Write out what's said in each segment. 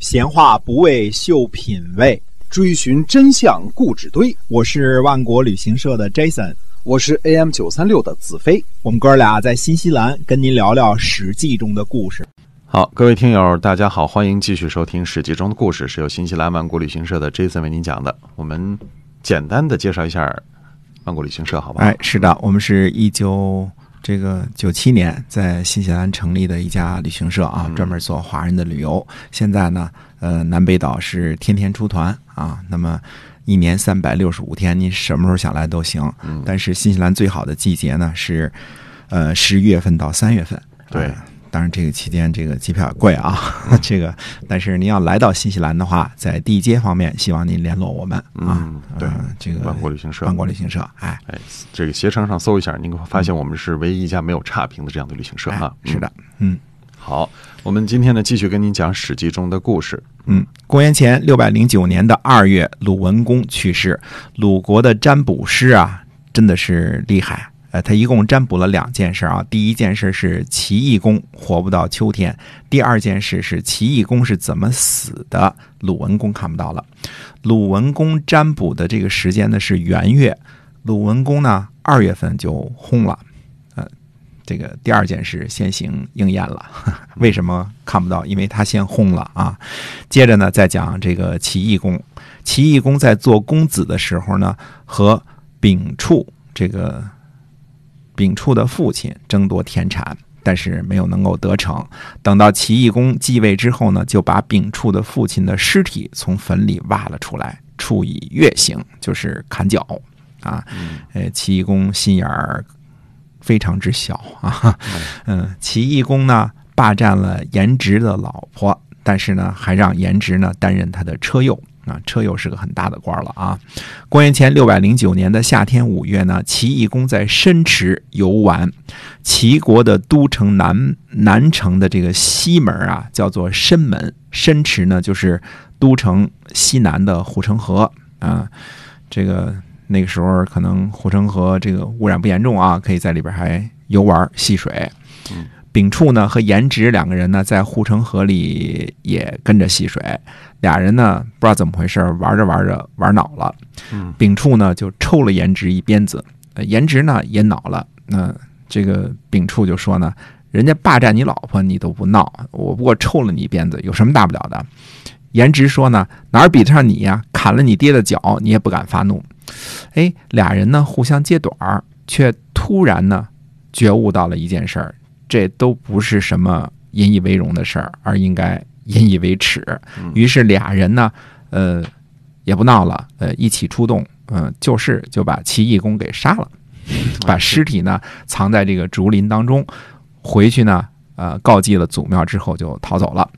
闲话不为秀品味，追寻真相故纸堆。我是万国旅行社的 Jason，我是 AM 九三六的子飞。我们哥俩在新西兰跟您聊聊《史记》中的故事。好，各位听友，大家好，欢迎继续收听《史记》中的故事，是由新西兰万国旅行社的 Jason 为您讲的。我们简单的介绍一下万国旅行社，好吧？哎，是的，我们是一九这个九七年在新西兰成立的一家旅行社啊，专门做华人的旅游。现在呢，呃，南北岛是天天出团啊，那么一年三百六十五天，您什么时候想来都行。但是新西兰最好的季节呢是，呃，十一月份到三月份。对。当然，这个期间这个机票贵啊，这个，但是您要来到新西兰的话，在地接方面，希望您联络我们啊。对，这个万国旅行社，万国旅行社，哎哎，这个携程上搜一下，您会发现我们是唯一一家没有差评的这样的旅行社啊。是的，嗯，好，我们今天呢继续跟您讲《史记》中的故事。嗯，公元前六百零九年的二月，鲁文公去世。鲁国的占卜师啊，真的是厉害。呃，他一共占卜了两件事啊。第一件事是齐懿公活不到秋天，第二件事是齐懿公是怎么死的。鲁文公看不到了。鲁文公占卜的这个时间呢是元月，鲁文公呢二月份就薨了。呃，这个第二件事先行应验了。为什么看不到？因为他先薨了啊。接着呢，再讲这个齐懿公。齐懿公在做公子的时候呢，和丙处这个。丙处的父亲争夺田产，但是没有能够得逞。等到齐懿公继位之后呢，就把丙处的父亲的尸体从坟里挖了出来，处以月刑，就是砍脚啊。呃，齐懿公心眼儿非常之小 啊。嗯，齐懿公呢霸占了颜值的老婆，但是呢还让颜值呢担任他的车右。啊，车又是个很大的官了啊！公元前六百零九年的夏天五月呢，齐懿公在申池游玩。齐国的都城南南城的这个西门啊，叫做申门。申池呢，就是都城西南的护城河啊。这个那个时候可能护城河这个污染不严重啊，可以在里边还游玩戏水。丙处呢和颜值两个人呢，在护城河里也跟着戏水。俩人呢不知道怎么回事，玩着玩着玩恼了。秉处呢就抽了颜值一鞭子，颜值呢也恼了。那这个秉处就说呢：“人家霸占你老婆，你都不闹，我不过抽了你一鞭子，有什么大不了的？”颜值说呢：“哪儿比得上你呀？砍了你爹的脚，你也不敢发怒。”哎，俩人呢互相揭短儿，却突然呢觉悟到了一件事儿。这都不是什么引以为荣的事儿，而应该引以为耻。于是俩人呢，呃，也不闹了，呃，一起出动，嗯，就是就把齐懿公给杀了，把尸体呢藏在这个竹林当中，回去呢，呃，告祭了祖庙之后就逃走了。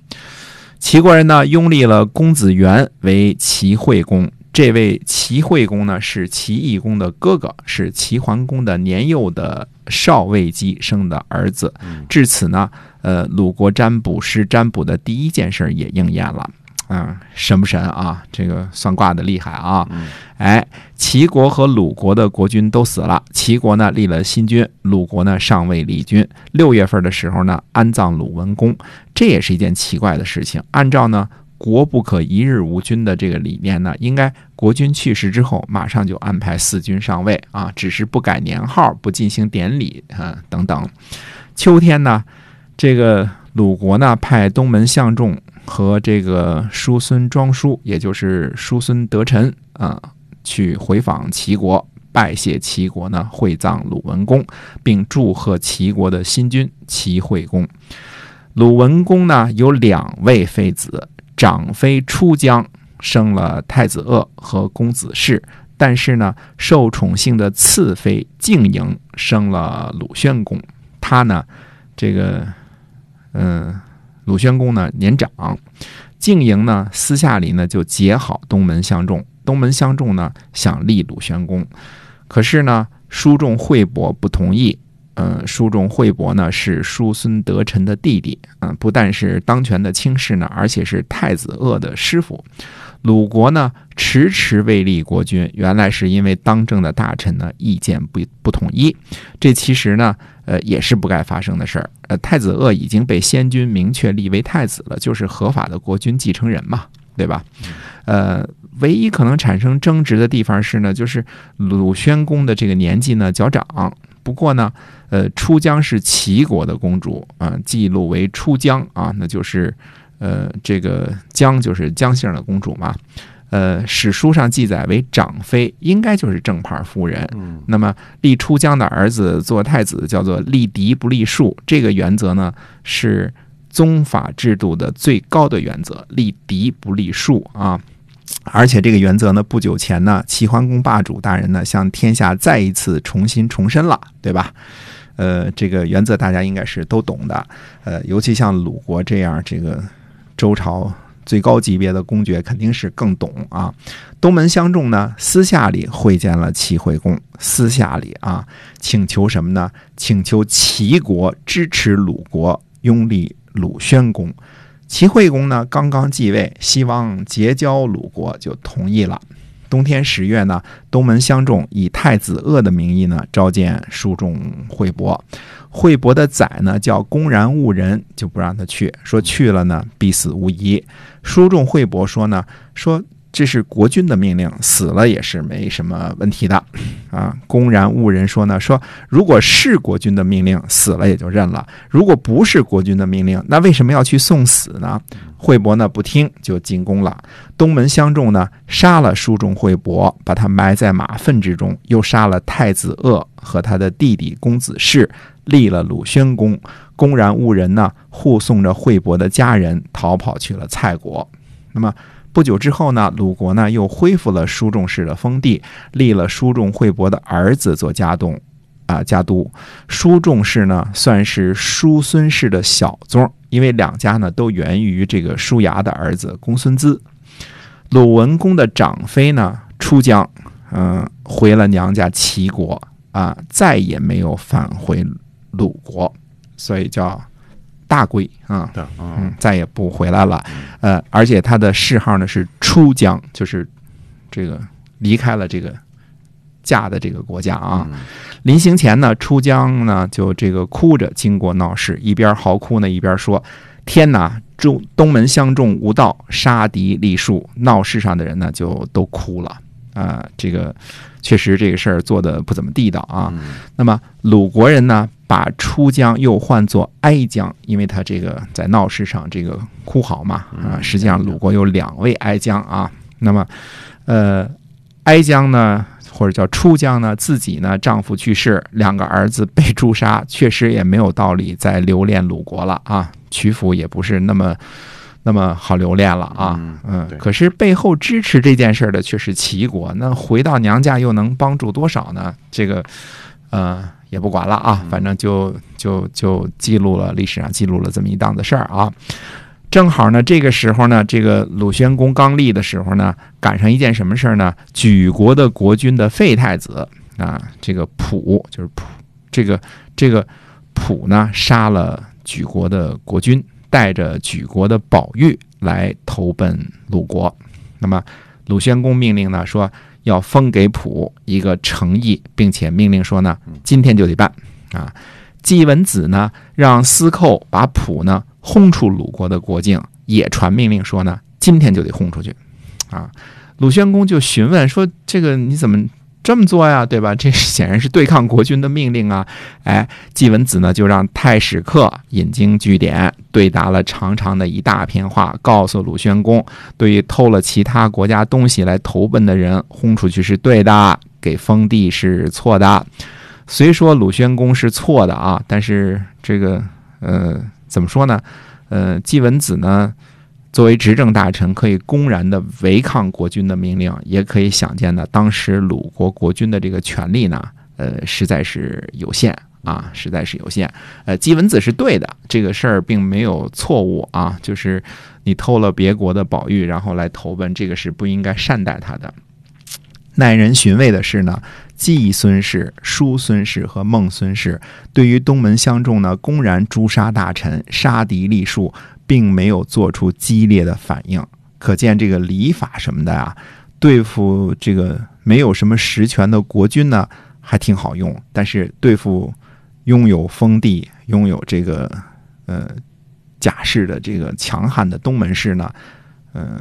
齐国人呢拥立了公子元为齐惠公。这位齐惠公呢，是齐懿公的哥哥，是齐桓公的年幼的少尉姬生的儿子。至此呢，呃，鲁国占卜师占卜的第一件事也应验了。嗯，神不神啊？这个算卦的厉害啊！哎，齐国和鲁国的国君都死了，齐国呢立了新君，鲁国呢尚未立君。六月份的时候呢，安葬鲁文公，这也是一件奇怪的事情。按照呢。国不可一日无君的这个理念呢，应该国君去世之后，马上就安排四君上位啊，只是不改年号，不进行典礼啊等等。秋天呢，这个鲁国呢派东门相仲和这个叔孙庄叔，也就是叔孙得臣啊，去回访齐国，拜谢齐国呢会葬鲁文公，并祝贺齐国的新君齐惠公。鲁文公呢有两位妃子。长妃出江生了太子鄂和公子氏，但是呢，受宠幸的次妃静莹生了鲁宣公。他呢，这个，嗯，鲁宣公呢年长，敬莹呢私下里呢就结好东门相仲。东门相仲呢想立鲁宣公，可是呢，叔仲惠伯不同意。嗯，叔仲惠伯呢是叔孙得臣的弟弟，嗯，不但是当权的卿士呢，而且是太子鄂的师傅。鲁国呢迟迟未立国君，原来是因为当政的大臣呢意见不不统一，这其实呢呃也是不该发生的事儿。呃，太子鄂已经被先君明确立为太子了，就是合法的国君继承人嘛，对吧？呃，唯一可能产生争执的地方是呢，就是鲁宣公的这个年纪呢较长，不过呢，呃，出江是齐国的公主啊，记录为出江啊，那就是。呃，这个姜就是姜姓的公主嘛，呃，史书上记载为长妃，应该就是正牌夫人。嗯，那么立出江的儿子做太子，叫做立嫡不立庶，这个原则呢是宗法制度的最高的原则，立嫡不立庶啊。而且这个原则呢，不久前呢，齐桓公霸主大人呢向天下再一次重新重申了，对吧？呃，这个原则大家应该是都懂的。呃，尤其像鲁国这样这个。周朝最高级别的公爵肯定是更懂啊。东门相中呢，私下里会见了齐惠公，私下里啊，请求什么呢？请求齐国支持鲁国拥立鲁宣公。齐惠公呢，刚刚继位，希望结交鲁国，就同意了。冬天十月呢，东门相仲以太子鄂的名义呢，召见书仲惠伯。惠伯的宰呢叫公然误人，就不让他去，说去了呢必死无疑。书仲惠伯说呢，说。这是国君的命令，死了也是没什么问题的，啊！公然误人说呢，说如果是国君的命令，死了也就认了；如果不是国君的命令，那为什么要去送死呢？惠伯呢不听，就进宫了。东门相仲呢杀了书中惠伯，把他埋在马粪之中，又杀了太子鄂和他的弟弟公子氏，立了鲁宣公。公然误人呢，护送着惠伯的家人逃跑去了蔡国。那么。不久之后呢，鲁国呢又恢复了叔仲氏的封地，立了叔仲惠伯的儿子做家东，啊家督。叔仲氏呢算是叔孙氏的小宗，因为两家呢都源于这个叔牙的儿子公孙资。鲁文公的长妃呢出江，嗯，回了娘家齐国啊，再也没有返回鲁国，所以叫。大归啊，嗯，再也不回来了，呃，而且他的谥号呢是出疆，就是这个离开了这个嫁的这个国家啊。临行前呢，出疆呢就这个哭着经过闹市，一边嚎哭呢，一边说：“天哪，中东门相中无道，杀敌立树。”闹市上的人呢就都哭了啊，这个确实这个事儿做的不怎么地道啊。那么鲁国人呢？把出江又唤作哀姜，因为他这个在闹市上这个哭嚎嘛啊，实际上鲁国有两位哀姜啊。那么，呃，哀姜呢，或者叫出江呢，自己呢丈夫去世，两个儿子被诛杀，确实也没有道理再留恋鲁国了啊。曲阜也不是那么那么好留恋了啊。嗯，可是背后支持这件事的却是齐国，那回到娘家又能帮助多少呢？这个，呃。也不管了啊，反正就就就记录了历史上记录了这么一档子事儿啊。正好呢，这个时候呢，这个鲁宣公刚立的时候呢，赶上一件什么事儿呢？举国的国君的废太子啊，这个普就是普，这个这个普呢，杀了举国的国君，带着举国的宝玉来投奔鲁国。那么鲁宣公命令呢，说。要封给溥一个诚意，并且命令说呢，今天就得办啊。季文子呢，让司寇把溥呢轰出鲁国的国境，也传命令说呢，今天就得轰出去啊。鲁宣公就询问说：“这个你怎么？”这么做呀，对吧？这显然是对抗国君的命令啊！哎，季文子呢就让太史克引经据典，对答了长长的一大篇话，告诉鲁宣公，对于偷了其他国家东西来投奔的人，轰出去是对的，给封地是错的。虽说鲁宣公是错的啊，但是这个呃，怎么说呢？呃，季文子呢？作为执政大臣，可以公然的违抗国君的命令，也可以想见呢，当时鲁国国君的这个权力呢，呃，实在是有限啊，实在是有限。呃，季文子是对的，这个事儿并没有错误啊，就是你偷了别国的宝玉，然后来投奔，这个是不应该善待他的。耐人寻味的是呢，季孙氏、叔孙氏和孟孙氏对于东门相中呢，公然诛杀大臣、杀敌立树。并没有做出激烈的反应，可见这个礼法什么的啊，对付这个没有什么实权的国君呢，还挺好用。但是对付拥有封地、拥有这个呃甲氏的这个强悍的东门氏呢，嗯、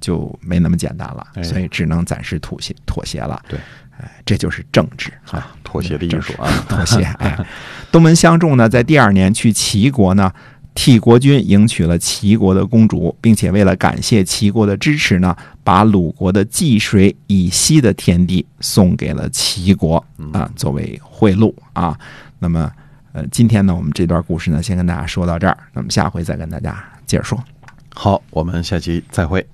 就没那么简单了，哎所以只能暂时妥协妥协了。对，哎，这就是政治啊。妥协的艺术啊，妥协。哎，东门相仲呢，在第二年去齐国呢，替国君迎娶了齐国的公主，并且为了感谢齐国的支持呢，把鲁国的济水以西的田地送给了齐国啊，作为贿赂啊。那么，呃，今天呢，我们这段故事呢，先跟大家说到这儿，那么下回再跟大家接着说。好，我们下期再会。